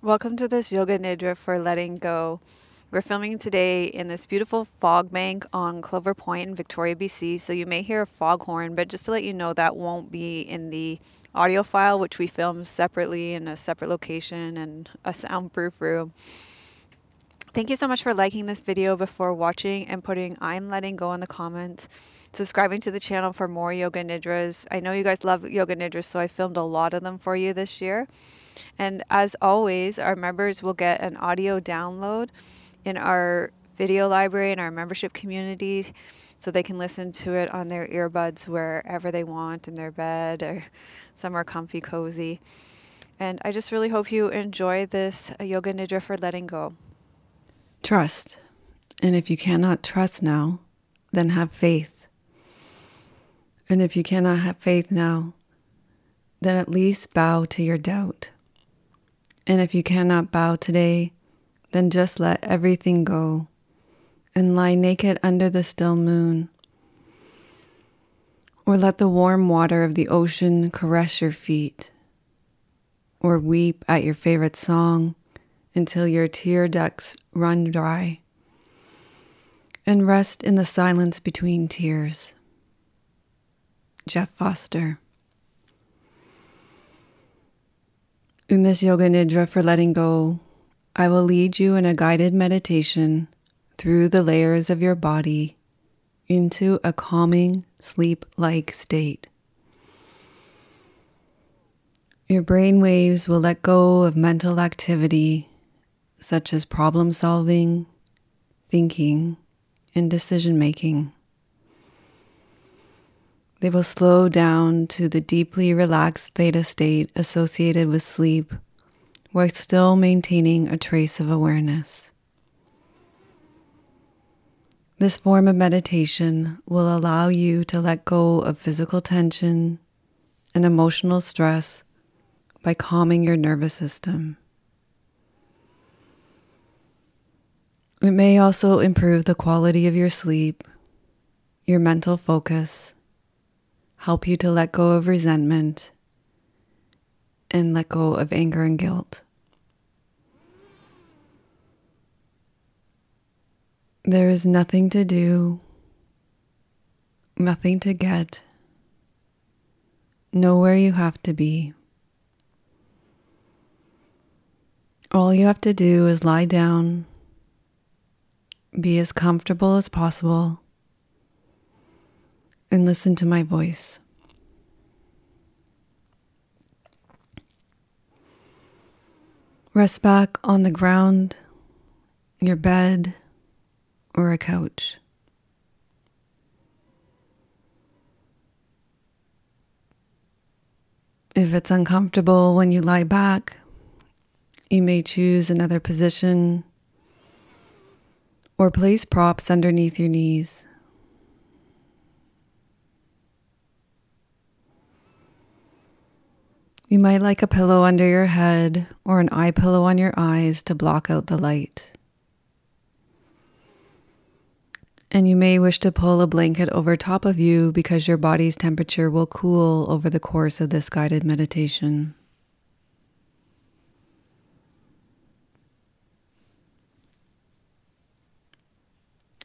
Welcome to this Yoga Nidra for letting go. We're filming today in this beautiful fog bank on Clover Point in Victoria, BC. So you may hear a foghorn, but just to let you know, that won't be in the audio file, which we filmed separately in a separate location and a soundproof room. Thank you so much for liking this video before watching and putting I'm letting go in the comments. Subscribing to the channel for more yoga nidras. I know you guys love yoga nidras, so I filmed a lot of them for you this year. And as always, our members will get an audio download in our video library and our membership community so they can listen to it on their earbuds wherever they want in their bed or somewhere comfy, cozy. And I just really hope you enjoy this Yoga Nidra for letting go. Trust. And if you cannot trust now, then have faith. And if you cannot have faith now, then at least bow to your doubt. And if you cannot bow today, then just let everything go and lie naked under the still moon. Or let the warm water of the ocean caress your feet. Or weep at your favorite song until your tear ducts run dry. And rest in the silence between tears. Jeff Foster. In this Yoga Nidra for letting go, I will lead you in a guided meditation through the layers of your body into a calming, sleep like state. Your brain waves will let go of mental activity such as problem solving, thinking, and decision making. They will slow down to the deeply relaxed theta state associated with sleep, while still maintaining a trace of awareness. This form of meditation will allow you to let go of physical tension and emotional stress by calming your nervous system. It may also improve the quality of your sleep, your mental focus, help you to let go of resentment, and let go of anger and guilt. There is nothing to do, nothing to get, nowhere you have to be. All you have to do is lie down, be as comfortable as possible, and listen to my voice. Rest back on the ground, your bed, or a couch. If it's uncomfortable when you lie back, you may choose another position or place props underneath your knees. You might like a pillow under your head or an eye pillow on your eyes to block out the light. And you may wish to pull a blanket over top of you because your body's temperature will cool over the course of this guided meditation.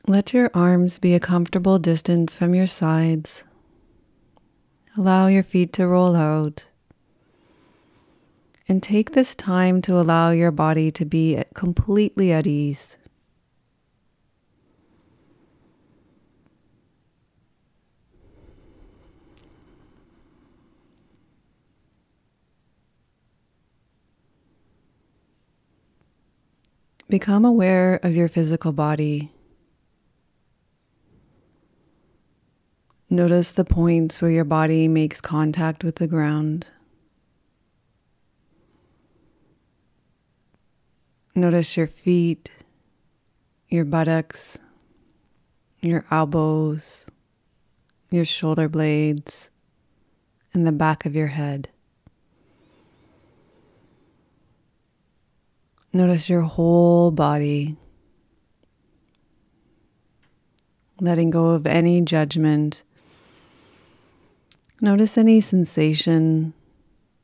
Let your arms be a comfortable distance from your sides. Allow your feet to roll out. And take this time to allow your body to be completely at ease. Become aware of your physical body. Notice the points where your body makes contact with the ground. Notice your feet, your buttocks, your elbows, your shoulder blades, and the back of your head. Notice your whole body, letting go of any judgment. Notice any sensation,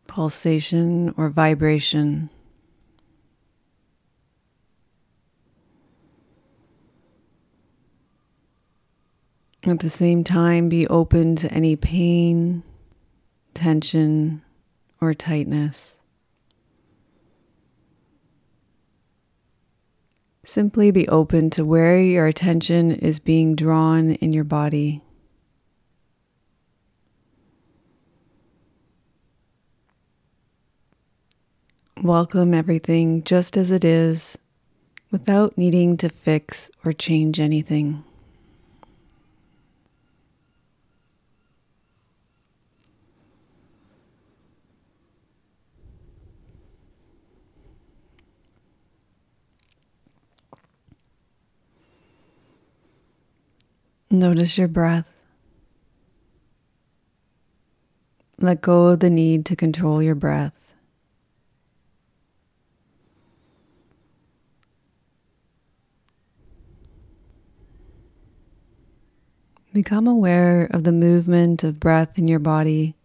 pulsation, or vibration. At the same time, be open to any pain, tension, or tightness. Simply be open to where your attention is being drawn in your body. Welcome everything just as it is without needing to fix or change anything. Notice your breath. Let go of the need to control your breath. Become aware of the movement of breath in your body.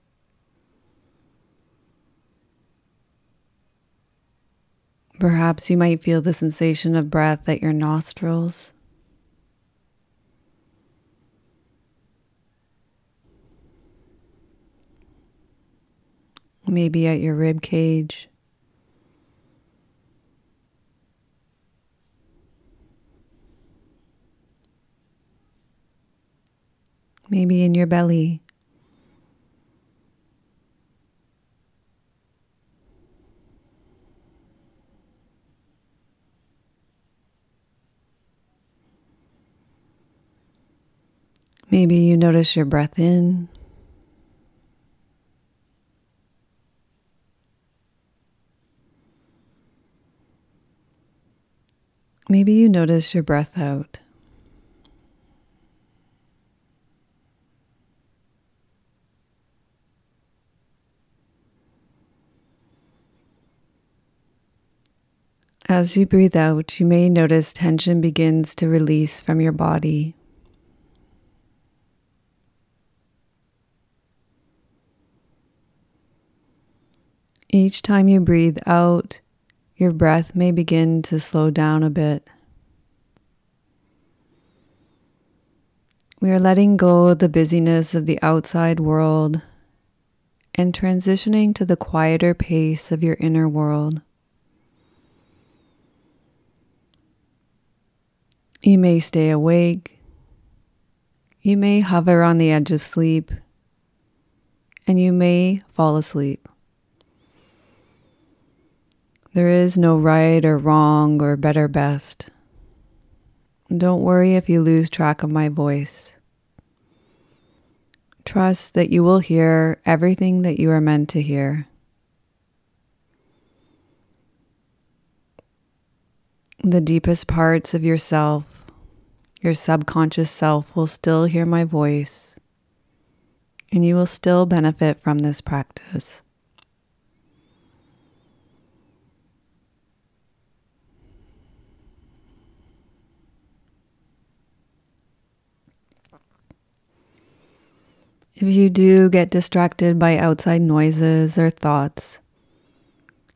Perhaps you might feel the sensation of breath at your nostrils. Maybe at your rib cage. Maybe in your belly. Maybe you notice your breath in. Maybe you notice your breath out. As you breathe out, you may notice tension begins to release from your body. Each time you breathe out, your breath may begin to slow down a bit. We are letting go of the busyness of the outside world and transitioning to the quieter pace of your inner world. You may stay awake. You may hover on the edge of sleep. And you may fall asleep. There is no right or wrong or better best. Don't worry if you lose track of my voice. Trust that you will hear everything that you are meant to hear. The deepest parts of yourself, your subconscious self, will still hear my voice, and you will still benefit from this practice. If you do get distracted by outside noises or thoughts,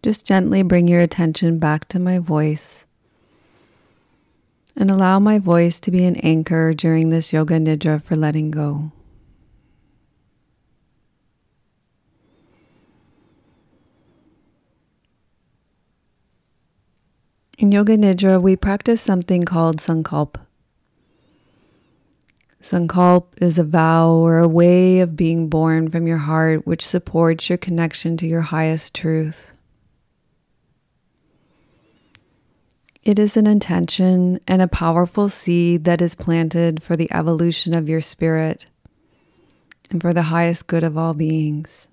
just gently bring your attention back to my voice and allow my voice to be an anchor during this yoga nidra for letting go. In Yoga Nidra, we practice something called Sankalpa. Sankalp is a vow or a way of being born from your heart which supports your connection to your highest truth. It is an intention and a powerful seed that is planted for the evolution of your spirit and for the highest good of all beings.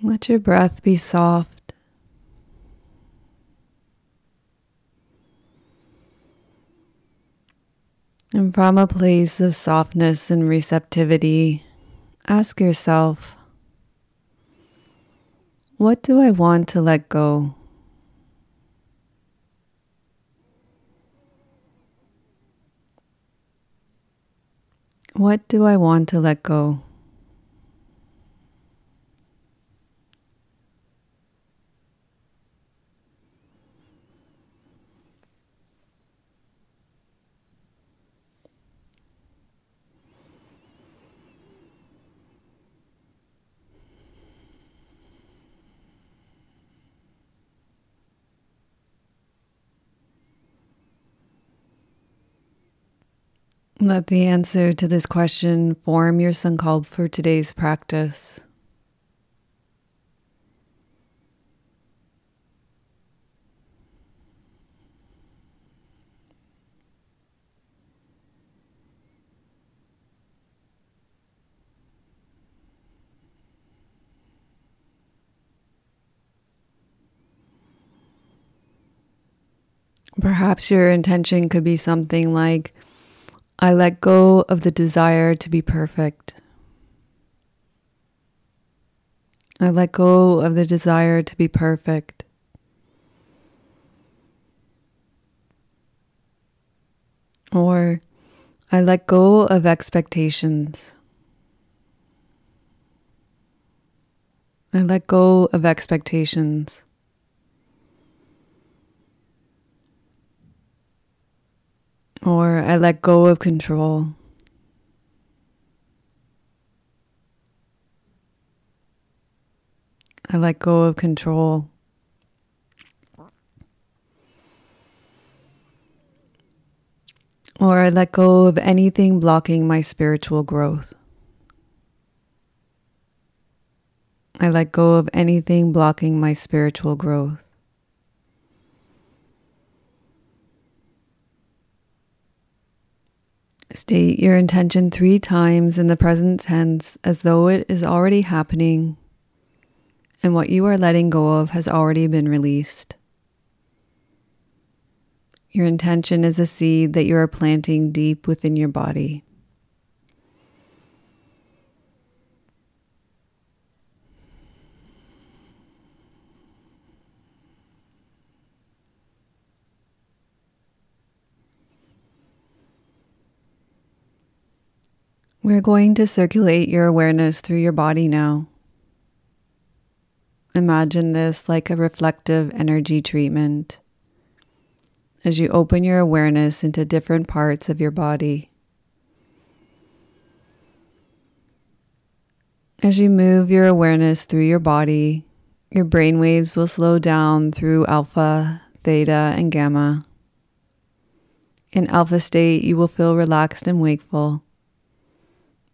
Let your breath be soft. And from a place of softness and receptivity, ask yourself, what do I want to let go? What do I want to let go? Let the answer to this question form your sankalp for today's practice. Perhaps your intention could be something like, I let go of the desire to be perfect. I let go of the desire to be perfect. Or I let go of expectations. I let go of expectations. Or I let go of control. I let go of control. Or I let go of anything blocking my spiritual growth. I let go of anything blocking my spiritual growth. State your intention three times in the present tense as though it is already happening and what you are letting go of has already been released. Your intention is a seed that you are planting deep within your body. We're going to circulate your awareness through your body now. Imagine this like a reflective energy treatment as you open your awareness into different parts of your body. As you move your awareness through your body, your brain waves will slow down through alpha, theta, and gamma. In alpha state, you will feel relaxed and wakeful.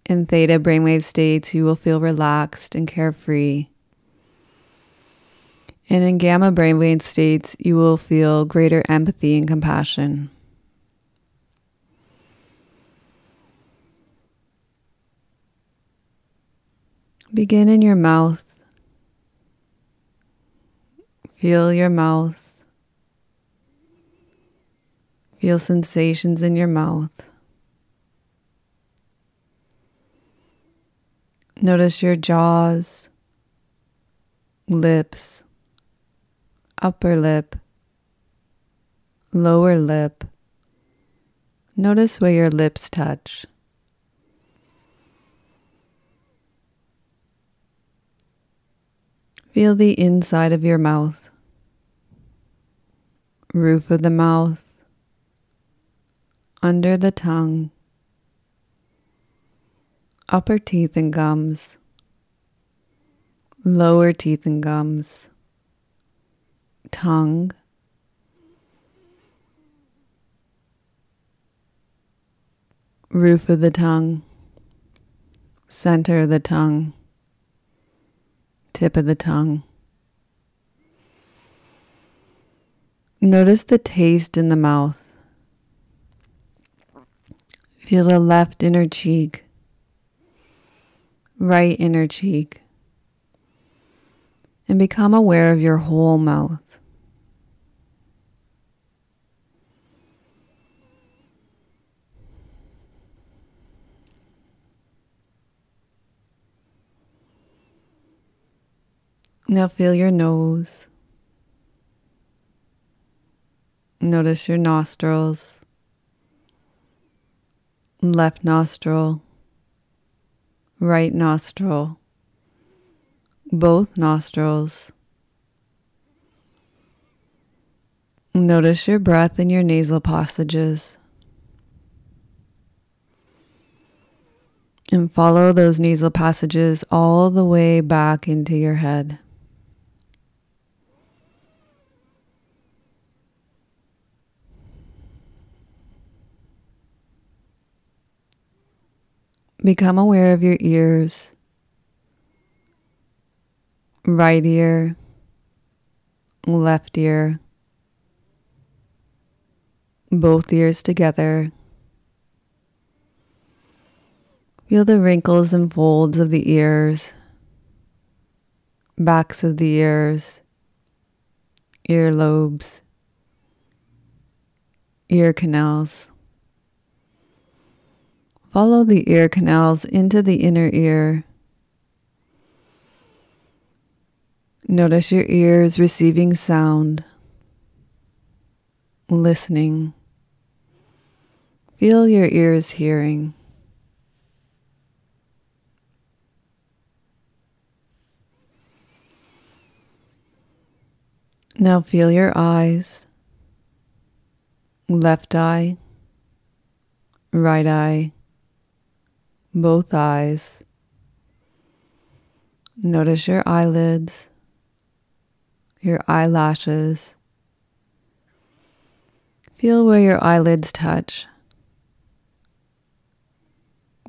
In theta brainwave states, you will feel relaxed and carefree. And in gamma brainwave states, you will feel greater empathy and compassion. Begin in your mouth. Feel your mouth. Feel sensations in your mouth. Notice your jaws, lips, upper lip, lower lip. Notice where your lips touch. Feel the inside of your mouth, roof of the mouth, under the tongue upper teeth and gums, lower teeth and gums, tongue, roof of the tongue, center of the tongue, tip of the tongue. Notice the taste in the mouth. Feel the left inner cheek right inner cheek, and become aware of your whole mouth. Now feel your nose. Notice your nostrils, left nostril, right nostril, both nostrils. Notice your breath in your nasal passages. And follow those nasal passages all the way back into your head. Become aware of your ears, right ear, left ear, both ears together. Feel the wrinkles and folds of the ears, backs of the ears, ear lobes, ear canals. Follow the ear canals into the inner ear. Notice your ears receiving sound, listening. Feel your ears hearing. Now feel your eyes, left eye, right eye, both eyes. Notice your eyelids, your eyelashes. Feel where your eyelids touch.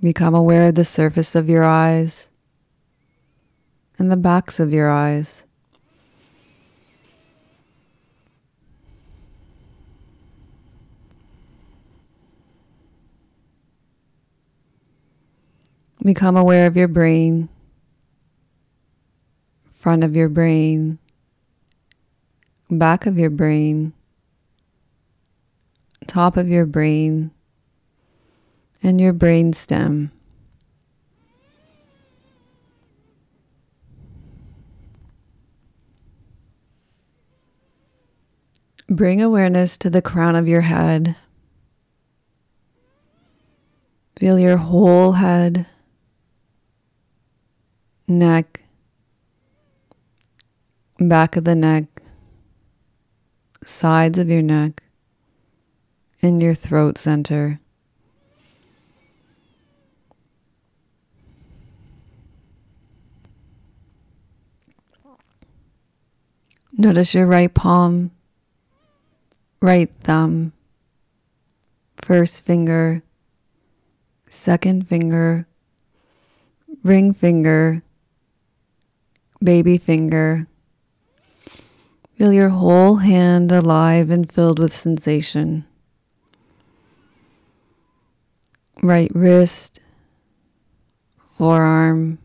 Become aware of the surface of your eyes and the backs of your eyes. Become aware of your brain, front of your brain, back of your brain, top of your brain, and your brain stem. Bring awareness to the crown of your head. Feel your whole head neck, back of the neck, sides of your neck, and your throat center. Notice your right palm, right thumb, first finger, second finger, ring finger, baby finger. Feel your whole hand alive and filled with sensation. Right wrist, forearm,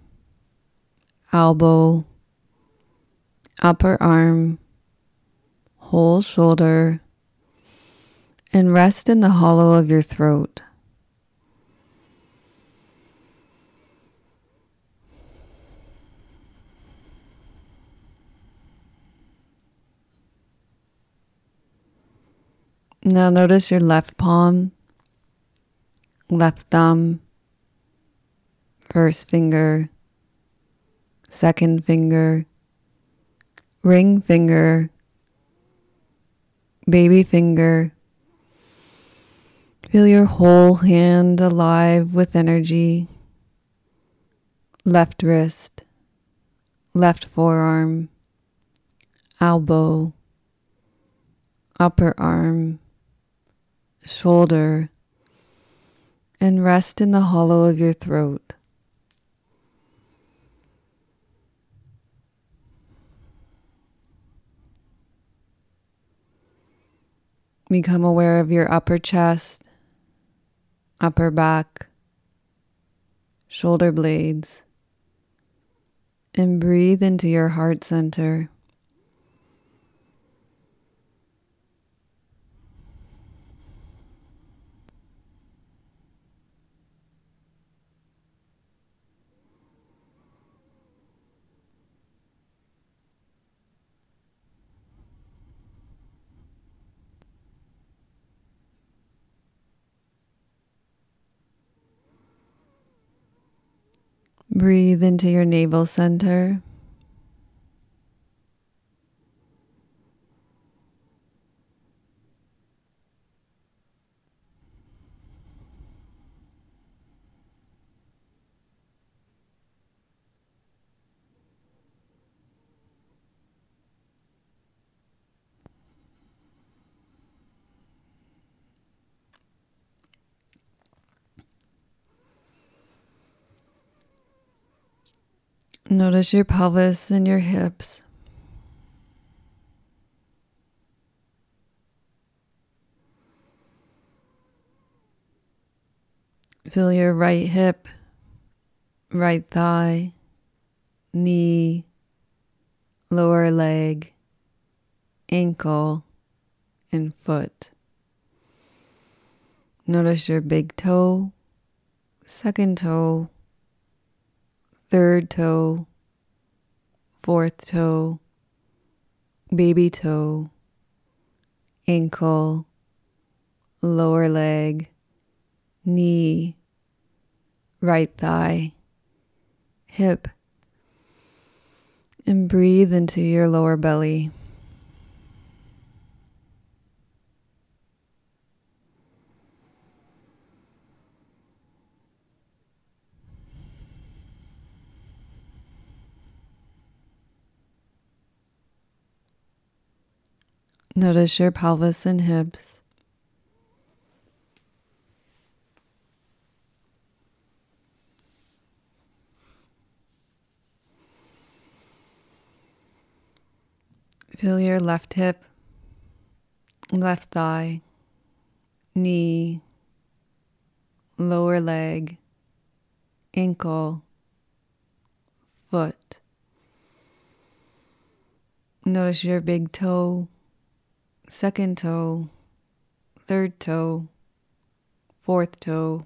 elbow, upper arm, whole shoulder, and rest in the hollow of your throat. Now notice your left palm, left thumb, first finger, second finger, ring finger, baby finger. Feel your whole hand alive with energy. Left wrist, left forearm, elbow, upper arm shoulder, and rest in the hollow of your throat. Become aware of your upper chest, upper back, shoulder blades, and breathe into your heart center. Breathe into your navel center. Notice your pelvis and your hips. Feel your right hip, right thigh, knee, lower leg, ankle, and foot. Notice your big toe, second toe, third toe, fourth toe, baby toe, ankle, lower leg, knee, right thigh, hip, and breathe into your lower belly. Notice your pelvis and hips. Feel your left hip, left thigh, knee, lower leg, ankle, foot. Notice your big toe, second toe, third toe, fourth toe,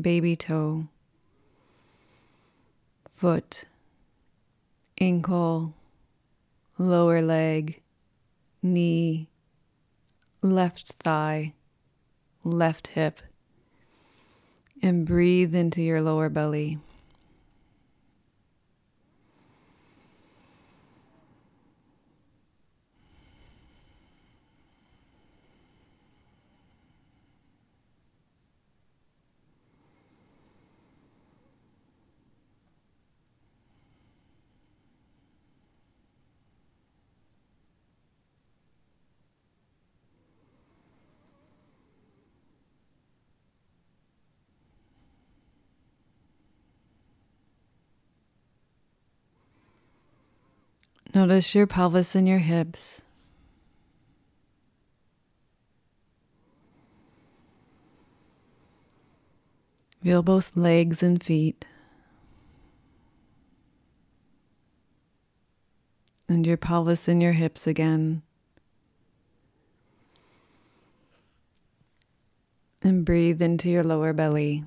baby toe, foot, ankle, lower leg, knee, left thigh, left hip, and breathe into your lower belly. Notice your pelvis and your hips. Feel both legs and feet. And your pelvis and your hips again. And breathe into your lower belly.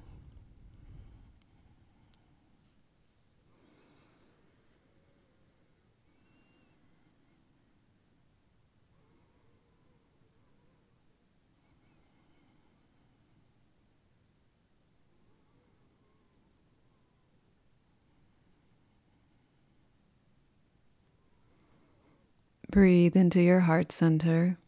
Breathe into your heart center.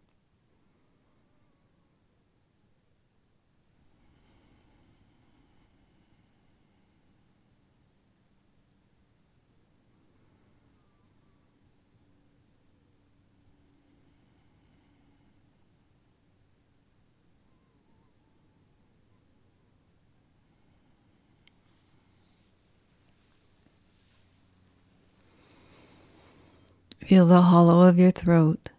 Feel the hollow of your throat.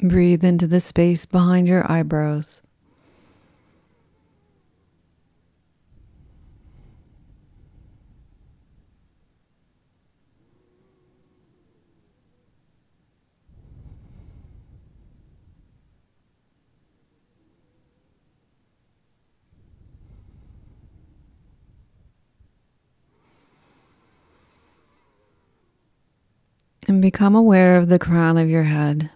Breathe into the space behind your eyebrows. And become aware of the crown of your head.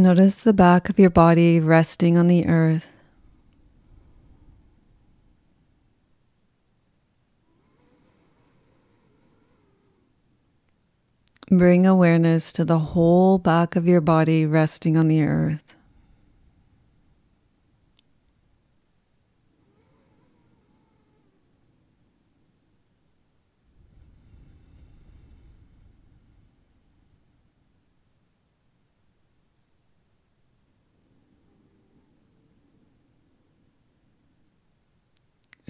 Notice the back of your body resting on the earth. Bring awareness to the whole back of your body resting on the earth.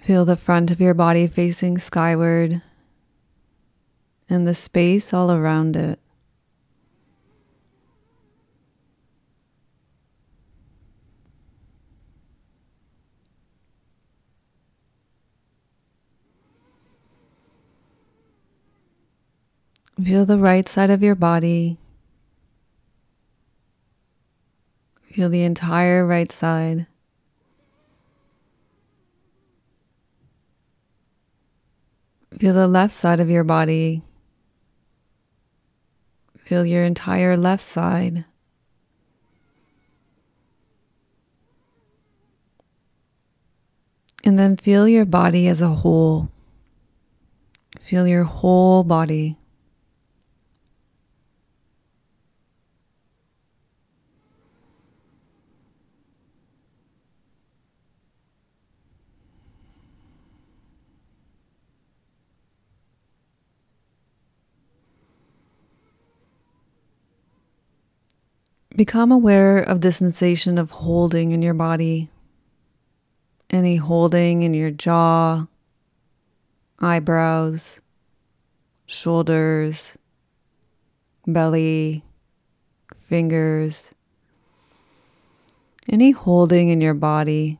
Feel the front of your body facing skyward and the space all around it. Feel the right side of your body. Feel the entire right side. Feel the left side of your body. Feel your entire left side. And then feel your body as a whole. Feel your whole body. Become aware of the sensation of holding in your body. Any holding in your jaw, eyebrows, shoulders, belly, fingers. Any holding in your body.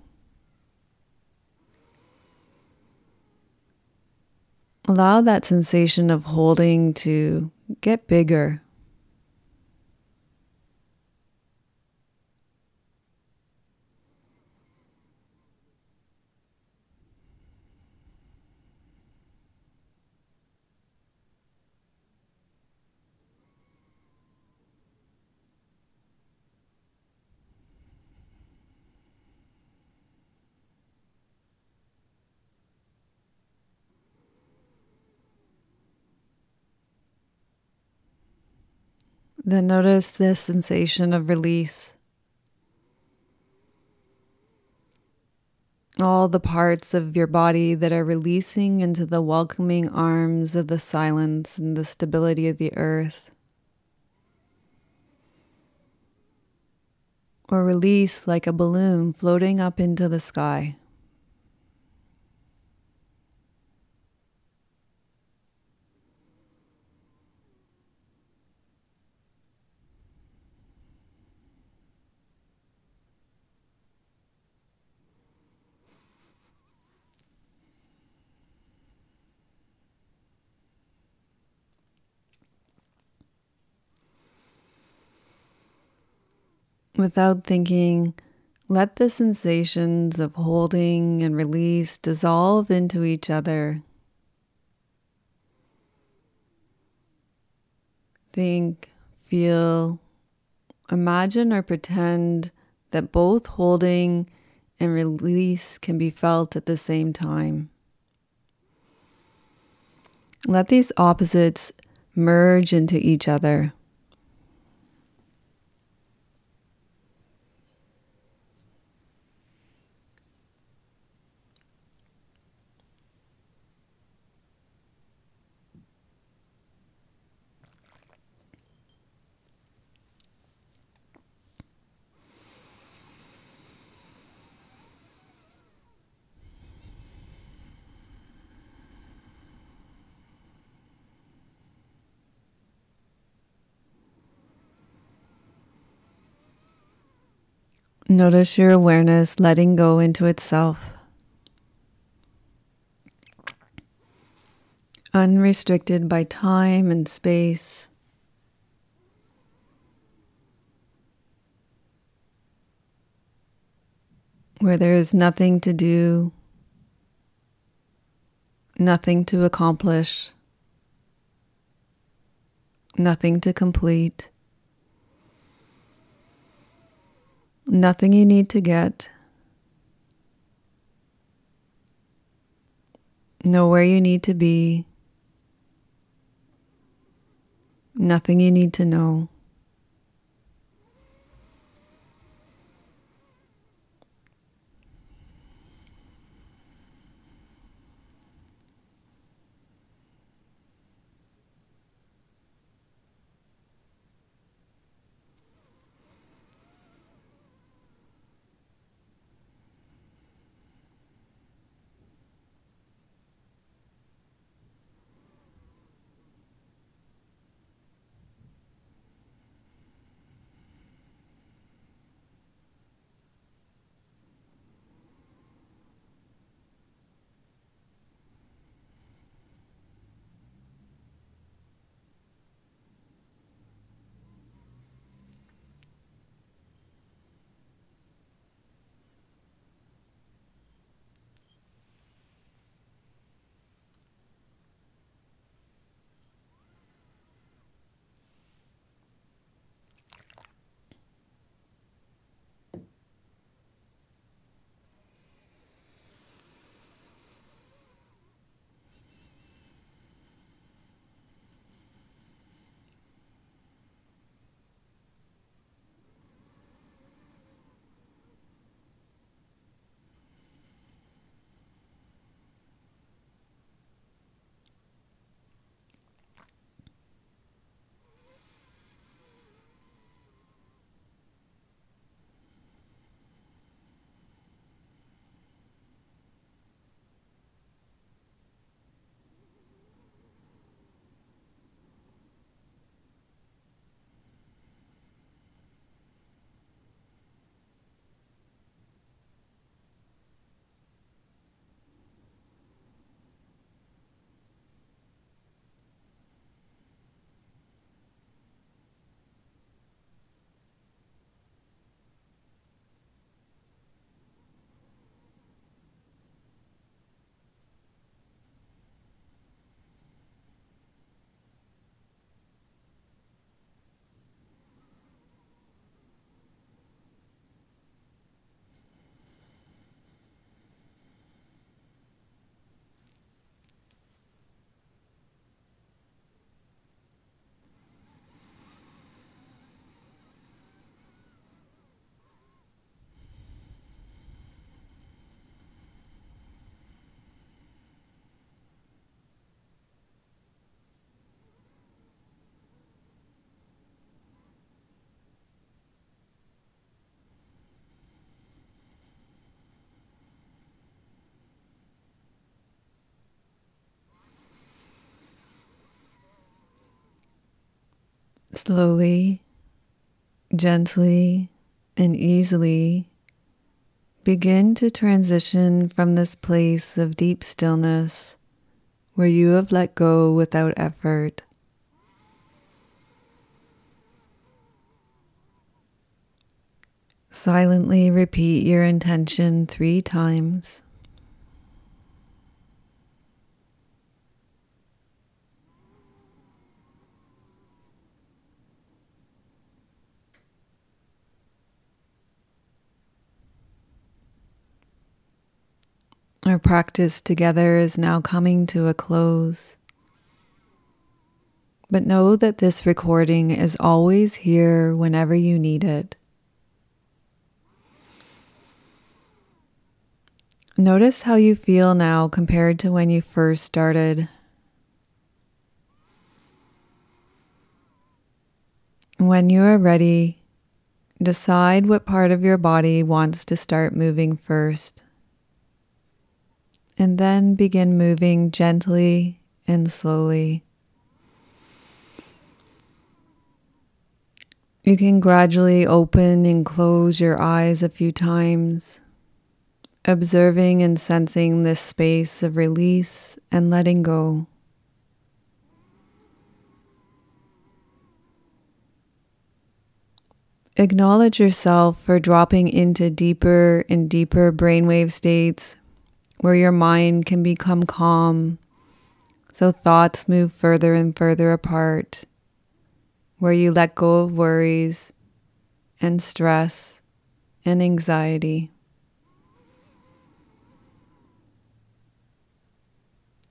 Allow that sensation of holding to get bigger. Then notice this sensation of release. All the parts of your body that are releasing into the welcoming arms of the silence and the stability of the earth. Or release like a balloon floating up into the sky. Without thinking, let the sensations of holding and release dissolve into each other. Think, feel, imagine, or pretend that both holding and release can be felt at the same time. Let these opposites merge into each other. Notice your awareness letting go into itself. Unrestricted by time and space. Where there is nothing to do, nothing to accomplish, nothing to complete. Nothing you need to get. Nowhere you need to be. Nothing you need to know. Slowly, gently, and easily begin to transition from this place of deep stillness where you have let go without effort. Silently repeat your intention three times. Our practice together is now coming to a close. But know that this recording is always here whenever you need it. Notice how you feel now compared to when you first started. When you are ready, decide what part of your body wants to start moving first and then begin moving gently and slowly. You can gradually open and close your eyes a few times, observing and sensing this space of release and letting go. Acknowledge yourself for dropping into deeper and deeper brainwave states where your mind can become calm, so thoughts move further and further apart, where you let go of worries and stress and anxiety.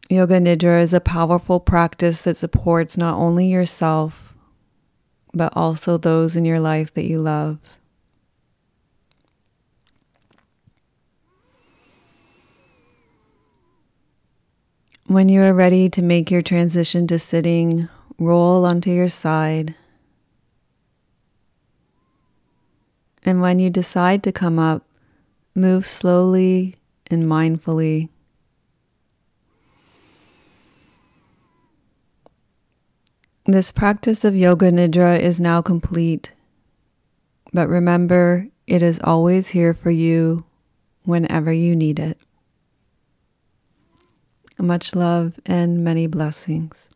Yoga Nidra is a powerful practice that supports not only yourself, but also those in your life that you love. When you are ready to make your transition to sitting, roll onto your side. And when you decide to come up, move slowly and mindfully. This practice of Yoga Nidra is now complete, but remember, it is always here for you whenever you need it. Much love and many blessings.